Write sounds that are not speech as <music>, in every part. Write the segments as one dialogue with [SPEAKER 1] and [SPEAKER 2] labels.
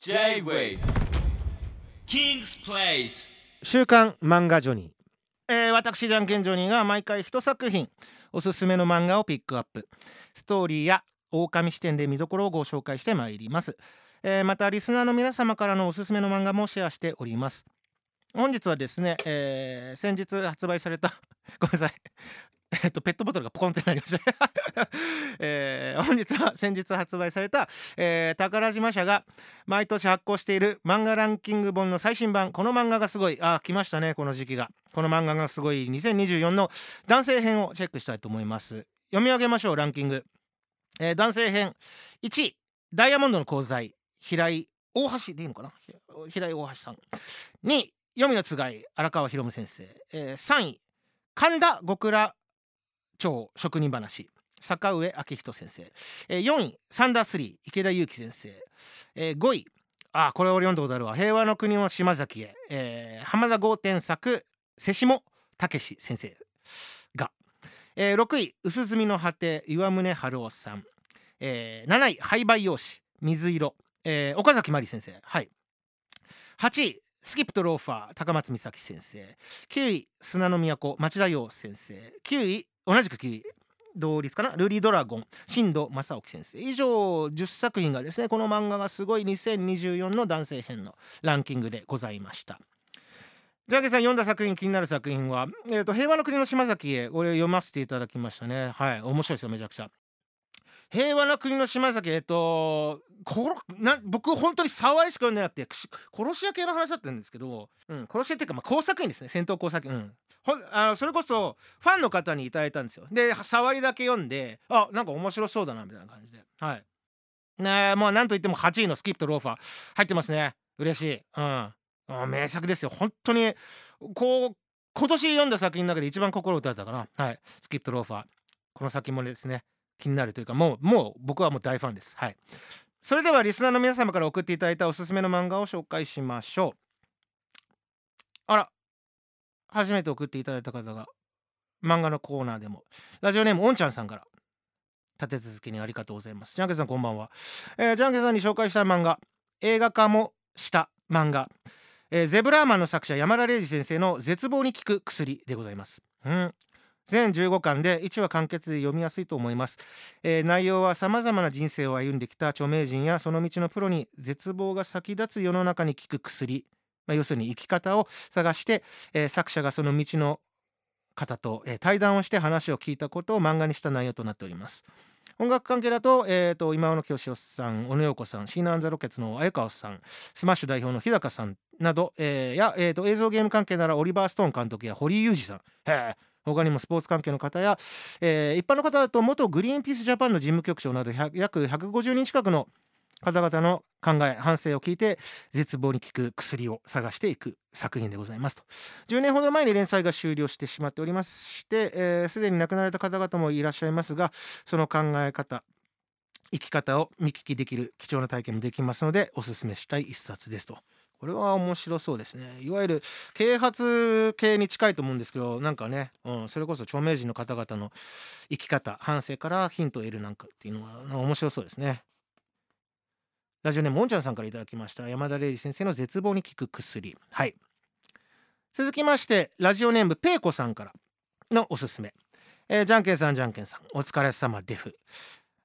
[SPEAKER 1] J-Way. King's Place.
[SPEAKER 2] 週刊漫画ジョニー、えー私じゃんけんジョニーが毎回一作品おすすめの漫画をピックアップ。ストーリーや狼視点で見どころをご紹介してまいります、えーまたリスナーの皆様からのおすすめの漫画もシェアしております。本日はですね、えー先日発売された <laughs> ごめんなさい。えっとペットボトルがポコンってなりました、<laughs> えー本日は先日発売された、えー宝島社が毎年発行している漫画ランキング本の最新版。この漫画がすごいあ来ましたねこの時期が。この漫画がすごい2024の男性編をチェックしたいと思います。読み上げましょうランキング、えー男性編。1位ダイヤモンドの功罪平井大橋でいいのかな？平井大橋さん。2位黄泉のつがい。荒川博夢先生、えー3位神田極楽町職人話。坂上明人先生、えー4位サンダースリー池田裕樹先生、えー5位あこれ俺読んだことあるわ。平和の国の島崎へ、えー浜田豪天作瀬下武史先生が、えー6位薄墨の果て岩宗春夫さん、えー7位廃売用紙水色、えー岡崎真理先生。はい。8位スキップとローファー高松美咲先生。9位砂の都町田洋先生。9位同じく9位同率かな？ルリドラゴン。新藤正興先生。以上10作品がですねこの漫画がすごい2024の男性編のランキングでございました。ジャケさん読んだ作品気になる作品は、えー、と平和の国の島崎へ。これ読ませていただきましたね。はい。面白いですよめちゃくちゃ。平和な国の島崎えっとこな僕本当に触りしか読んでなくて殺し屋系の話だったんですけど、うん、殺し屋っていうか、まあ、工作員ですね。戦闘工作員、うん、ほあのそれこそファンの方にいただいたんですよ。で触りだけ読んであなんか面白そうだなみたいな感じで。はい。ねえもうなんといっても8位のスキップとローファー。入ってますね。嬉しい。うん。名作ですよ。本当にこう今年読んだ作品の中で一番心打たれたかな。はい。スキップとローファー。この作品もですね。気になるというかもうもう僕はもう大ファンです。はい。それではリスナーの皆様から送っていただいたおすすめの漫画を紹介しましょう。あら。初めて送っていただいた方が漫画のコーナーでも。ラジオネームおんちゃんさんから。立て続けにありがとうございます。ジャンケンさんこんばんは、えージャンケンさんに紹介したい漫画。映画化もした漫画、えーゼブラーマンの作者山田礼二先生の絶望に効く薬でございます。うん。全15巻で1話完結で読みやすいと思います、えー内容はさまざまな人生を歩んできた著名人やその道のプロに絶望が先立つ世の中に効く薬、まあ、要するに生き方を探して、えー作者がその道の方と、えー対談をして話を聞いたことを漫画にした内容となっております。音楽関係だと,、えー、と忌野清志郎さんオノ・ヨーコさんシーナ・アンド・ザ・ロケッツの鮎川さんスマッシュ代表の日高さんなど、えーや、えー、と映像ゲーム関係ならオリバー・ストーン監督や堀井雄二さん。へー。他にもスポーツ関係の方や、えー一般の方だと元グリーンピースジャパンの事務局長など約150人近くの方々の考え反省を聞いて絶望に効く薬を探していく作品でございますと10年ほど前に連載が終了してしまっておりましてえーすで、に亡くなられた方々もいらっしゃいますがその考え方生き方を見聞きできる貴重な体験もできますのでおすすめしたい一冊ですと。これは面白そうですね。いわゆる啓発系に近いと思うんですけどなんかね、うん、それこそ著名人の方々の生き方反省からヒントを得るなんかっていうのは面白そうですね。ラジオネームもんちゃんさんからいただきました。山田礼二先生の絶望に効く薬。はい。続きましてラジオネームペイコさんからのおすすめ、えーじゃんけんさんじゃんけんさんお疲れ様デフ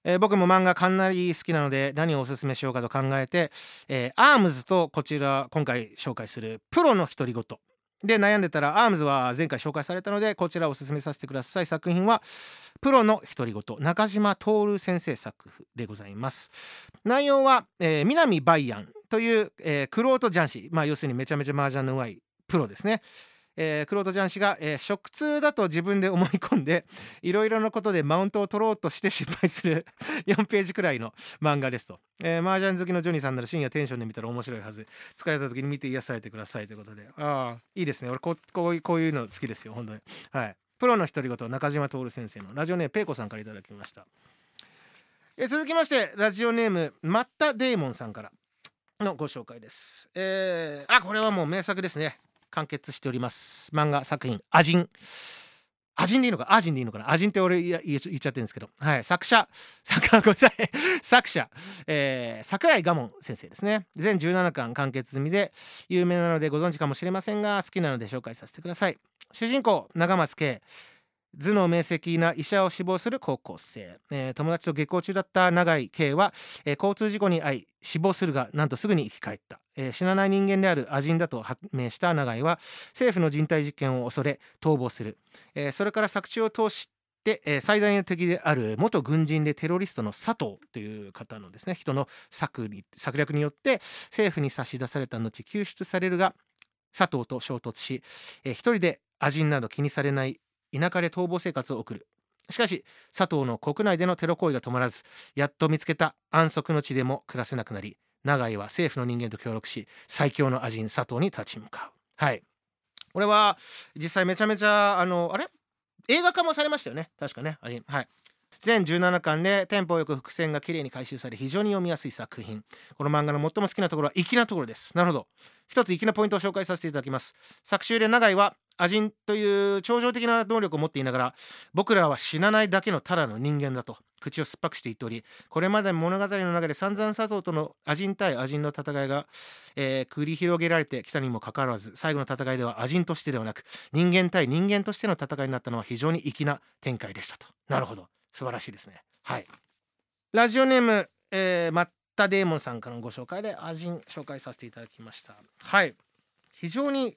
[SPEAKER 2] えー僕も漫画かなり好きなので何をおすすめしようかと考えて、えーアームズとこちら今回紹介する玄人のひとりごと。で悩んでたらアームズは前回紹介されたのでこちらをおすすめさせてください。作品は玄人のひとりごと。中島徹先生作風でございます。内容は、えー南バイアンという、えー、クロート雀士。まあ要するにめちゃめちゃ麻雀の上手いプロですね。えー、クロート雀士が、えー食通だと自分で思い込んで <laughs> いろいろなことでマウントを取ろうとして失敗する <laughs> 4ページくらいの漫画ですと、えー、麻雀好きのジョニーさんなら深夜テンションで見たら面白いはず。疲れた時に見て癒されてくださいということで。ああいいですね。俺ここういうこういうの好きですよ本当に。はい。プロの独り言中島徹先生のラジオネームペイコさんからいただきました、えー続きましてラジオネームマッタ・デーモンさんからのご紹介です。えー、あこれはもう名作ですね。完結しております。漫画作品「アジン」アジンでいいのか？アジンでいいのかな？アジンって俺言っちゃってるんですけど、はい、作者 <laughs> 作ごめんなさい。作者、えー、桜井我門先生ですね。全17巻完結済みで有名なのでご存知かもしれませんが好きなので紹介させてください。主人公長松圭。頭脳明晰な医者を志望する高校生、えー、友達と下校中だった永井圭は、えー、交通事故に遭い死亡するがなんとすぐに生き返った、えー、死なない人間であるアジンだと判明した永井は政府の人体実験を恐れ逃亡する、えそれから作中を通して、え最大の敵である元軍人でテロリストの佐藤という方のですね人の策策略によって政府に差し出された後救出されるが佐藤と衝突し、えー、一人でアジンなど気にされない田舎で逃亡生活を送る。しかし佐藤の国内でのテロ行為が止まらずやっと見つけた安息の地でも暮らせなくなり永井は政府の人間と協力し最強のアジン佐藤に立ち向かう。はい。これは実際めちゃめちゃあのあれ？映画化もされましたよね。確かね。はい。全17巻でテンポよく伏線が綺麗に回収され非常に読みやすい作品。この漫画の最も好きなところは粋なところです。なるほど。一つ粋なポイントを紹介させていただきます。作中で永井はアジンという超常的な能力を持っていながら僕らは死なないだけのただの人間だと口を酸っぱくして言っておりこれまで物語の中で散々佐藤とのアジン対アジンの戦いが、えー、繰り広げられてきたにもかかわらず最後の戦いではアジンとしてではなく人間対人間としての戦いになったのは非常に粋な展開でしたと。なるほど。素晴らしいですね。はい。ラジオネーム、えー、マッタデーモンさんからのご紹介でアジン紹介させていただきました。はい。非常に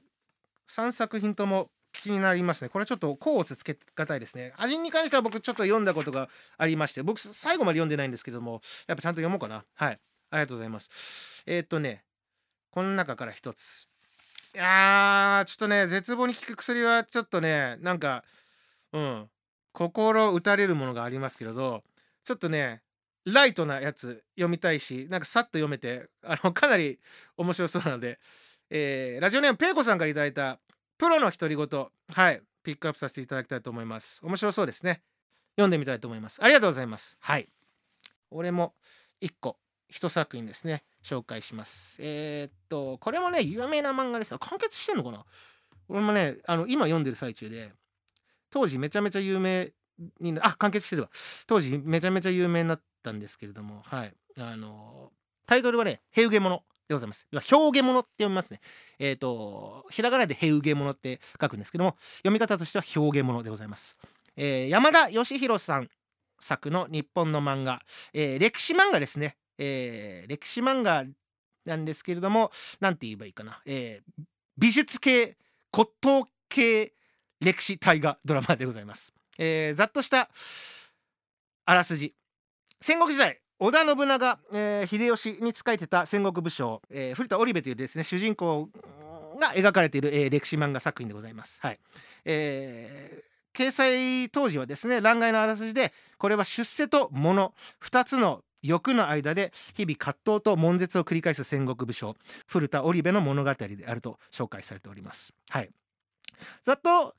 [SPEAKER 2] 3作品とも気になりますね。これちょっと甲乙つけがたいですね。アジンに関しては僕ちょっと読んだことがありまして僕最後まで読んでないんですけどもやっぱちゃんと読もうかな。はい。ありがとうございます。えー、っとねこの中から一つ。いやーちょっとね絶望に効く薬はちょっとねなんかうん。心打たれるものがありますけれどちょっとねライトなやつ読みたいしなんかさっと読めてあのかなり面白そうなので、えー、ラジオネームペイコさんから頂いたプロの独り言はいピックアップさせていただきたいと思います。面白そうですね。読んでみたいと思います。ありがとうございます。はい。俺も1個一作品ですね。紹介します。えー、っとこれもね有名な漫画です。よ完結してんのかな？俺もねあの今読んでる最中で当時めちゃめちゃ有名にあ完結してるわ当時めちゃめちゃ有名になったんですけれどもはいあのタイトルはね「ヘウゲモノ」でございます。表現物って読みますね。えっ、ー、と、ひらがなでヘウゲモノって書くんですけども、読み方としては表現物でございます。えー、山田義弘さん作の日本の漫画、えー、歴史漫画ですね。えー、歴史漫画なんですけれども、なんて言えばいいかな。えー、美術系、骨董系歴史大河ドラマでございます。えー、ざっとしたあらすじ戦国時代織田信長、えー、秀吉に仕えてた戦国武将、えー、古田織部というですね主人公が描かれている、えー、歴史漫画作品でございます。はいえー、掲載当時はですね欄外のあらすじでこれは出世と物2つの欲の間で日々葛藤と悶絶を繰り返す戦国武将古田織部の物語であると紹介されております。はい、ざっと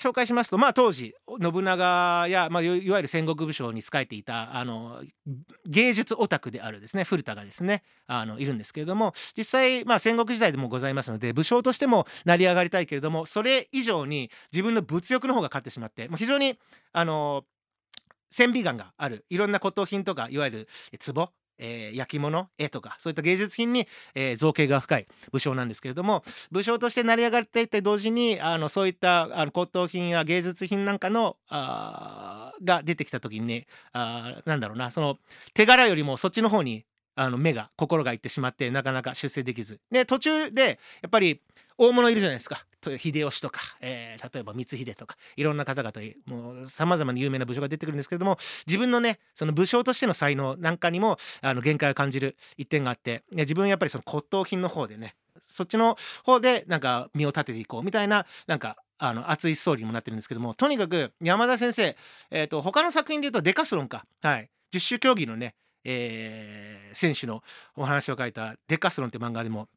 [SPEAKER 2] 紹介しますと、まあ、当時信長や、まあ、いわゆる戦国武将に仕えていたあの芸術オタクであるですね古田がですねあのいるんですけれども実際、まあ、戦国時代でもございますので武将としても成り上がりたいけれどもそれ以上に自分の物欲の方が勝ってしまってもう非常にあの千美眼があるいろんな骨董品とかいわゆる壺えー、焼き物？絵とか。そういった芸術品に、えー、造形が深い武将なんですけれども武将として成り上がっていって同時にあのそういったあの骨董品や芸術品なんかのあが出てきた時にねあなんだろうな。その手柄よりもそっちの方にあの目が心がいってしまってなかなか出世できず。で途中でやっぱり大物いるじゃないですか。秀吉とか、えー、例えば光秀とかいろんな方々もうさまざまな有名な武将が出てくるんですけども自分のねその武将としての才能なんかにもあの限界を感じる一点があって自分はやっぱりその骨董品の方でねそっちの方でなんか身を立てていこうみたいななんかあの熱いストーリーにもなってるんですけどもとにかく山田先生、えーと、他の作品で言うとデカスロンか、はい、十種競技のねえー、選手のお話を書いた「デカスロン」って漫画でも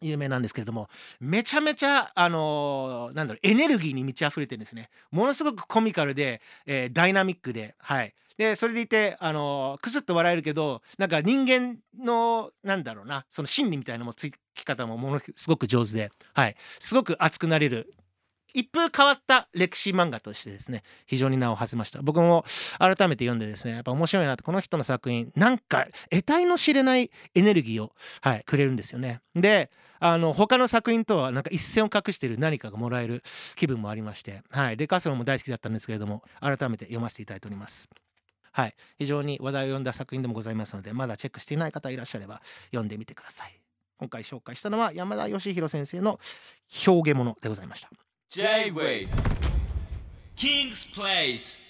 [SPEAKER 2] 有名なんですけれどもめちゃめちゃあのー、なんだろうエネルギーに満ち溢れてるんですね。ものすごくコミカルで、えー、ダイナミックではい。でそれでいてあのー、クスッと笑えるけどなんか人間のなんだろうなその心理みたいなのもつき方もものすごく上手ではい。すごく熱くなれる一風変わった歴史漫画としてですね非常に名を馳せました。僕も改めて読んでですねやっぱ面白いなってこの人の作品なんか得体の知れないエネルギーを、はい、くれるんですよね。であの他の作品とはなんか一線を画してる何かがもらえる気分もありまして、はい、デカスロも大好きだったんですけれども改めて読ませていただいております。はい、非常に話題を呼んだ作品でもございますのでまだチェックしていない方いらっしゃれば読んでみてください。今回紹介したのは山田義弘先生の表現物でございました。
[SPEAKER 1] J-Way King's Place